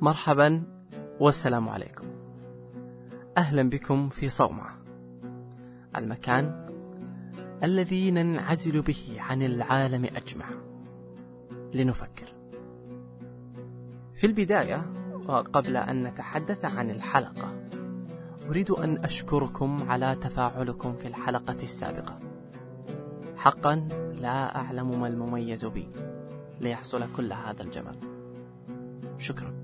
مرحبا والسلام عليكم. أهلا بكم في صومعة المكان الذي ننعزل به عن العالم أجمع لنفكر. في البداية وقبل أن نتحدث عن الحلقة أريد أن أشكركم على تفاعلكم في الحلقة السابقة. حقا لا أعلم ما المميز بي. ليحصل كل هذا الجمال شكرا.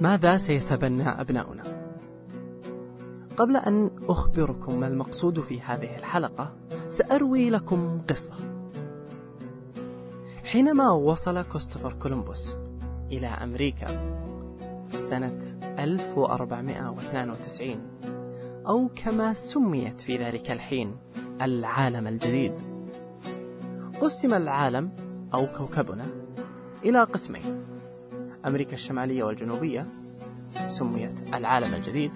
ماذا سيتبنى أبناؤنا؟ قبل أن أخبركم ما المقصود في هذه الحلقة سأروي لكم قصة. حينما وصل كوستوفر كولومبوس إلى أمريكا سنة 1492 أو كما سميت في ذلك الحين العالم الجديد. قسم العالم أو كوكبنا إلى قسمين أمريكا الشمالية والجنوبية سميت العالم الجديد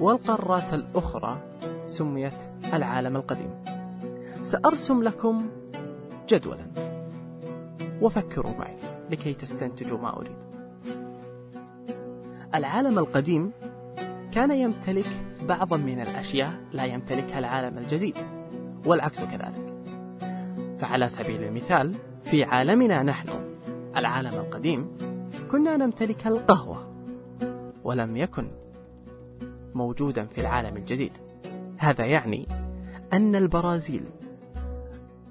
والقارات الأخرى سميت العالم القديم. سأرسم لكم جدولا. وفكروا معي لكي تستنتجوا ما أريد. العالم القديم كان يمتلك بعضا من الأشياء لا يمتلكها العالم الجديد والعكس كذلك. فعلى سبيل المثال في عالمنا نحن العالم القديم كنا نمتلك القهوة ولم يكن موجودا في العالم الجديد. هذا يعني أن البرازيل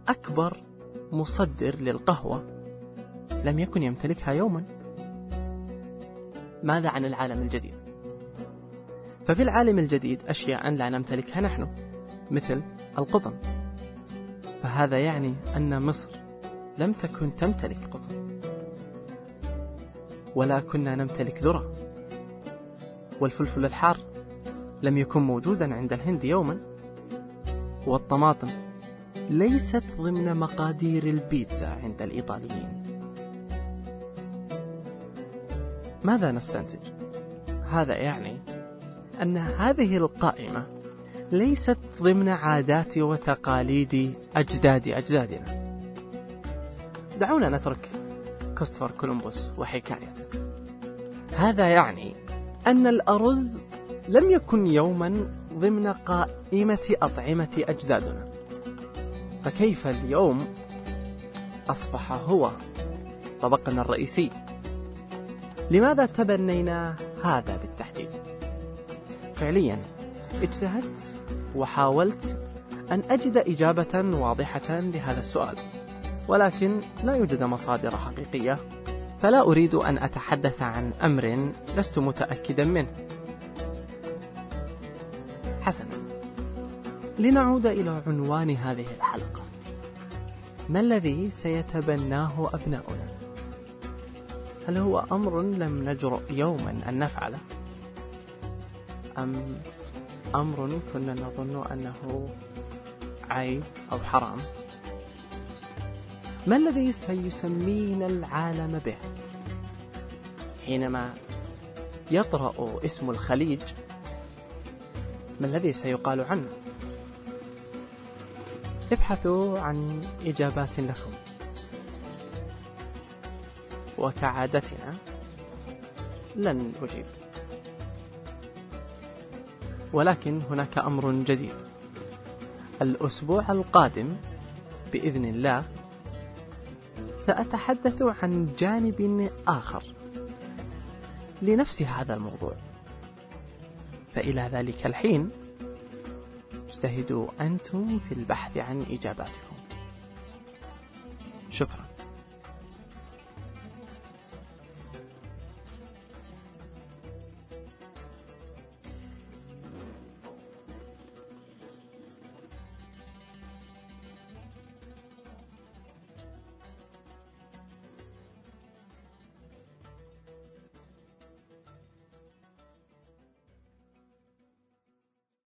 أكبر مصدر للقهوة لم يكن يمتلكها يوما. ماذا عن العالم الجديد؟ ففي العالم الجديد أشياء لا نمتلكها نحن مثل القطن. فهذا يعني أن مصر لم تكن تمتلك قطن ولا كنا نمتلك ذرة. والفلفل الحار لم يكن موجودا عند الهند يوما. والطماطم ليست ضمن مقادير البيتزا عند الإيطاليين. ماذا نستنتج؟ هذا يعني أن هذه القائمة ليست ضمن عادات وتقاليد أجداد أجدادنا. دعونا نترك كوستفر كولومبوس وحكايته. هذا يعني أن الأرز لم يكن يوما ضمن قائمة أطعمة أجدادنا. فكيف اليوم أصبح هو طبقنا الرئيسي؟ لماذا تبنينا هذا بالتحديد؟ فعليا اجتهدت وحاولت أن أجد إجابة واضحة لهذا السؤال ولكن لا يوجد مصادر حقيقية فلا أريد أن أتحدث عن أمر لست متأكدا منه حسنا لنعود إلى عنوان هذه الحلقة ما الذي سيتبناه أبناؤنا؟ هل هو أمر لم نجرؤ يوما أن نفعله؟ أم أمر كنا نظن أنه عيب أو حرام؟ ما الذي سيسمينا العالم به؟ حينما يطرأ اسم الخليج ما الذي سيقال عنه؟ ابحثوا عن إجابات لكم وكعادتنا لن نجيب ولكن هناك أمر جديد. الأسبوع القادم بإذن الله سأتحدث عن جانب آخر لنفس هذا الموضوع. فإلى ذلك الحين اجتهدوا أنتم في البحث عن إجاباتكم. شكرا.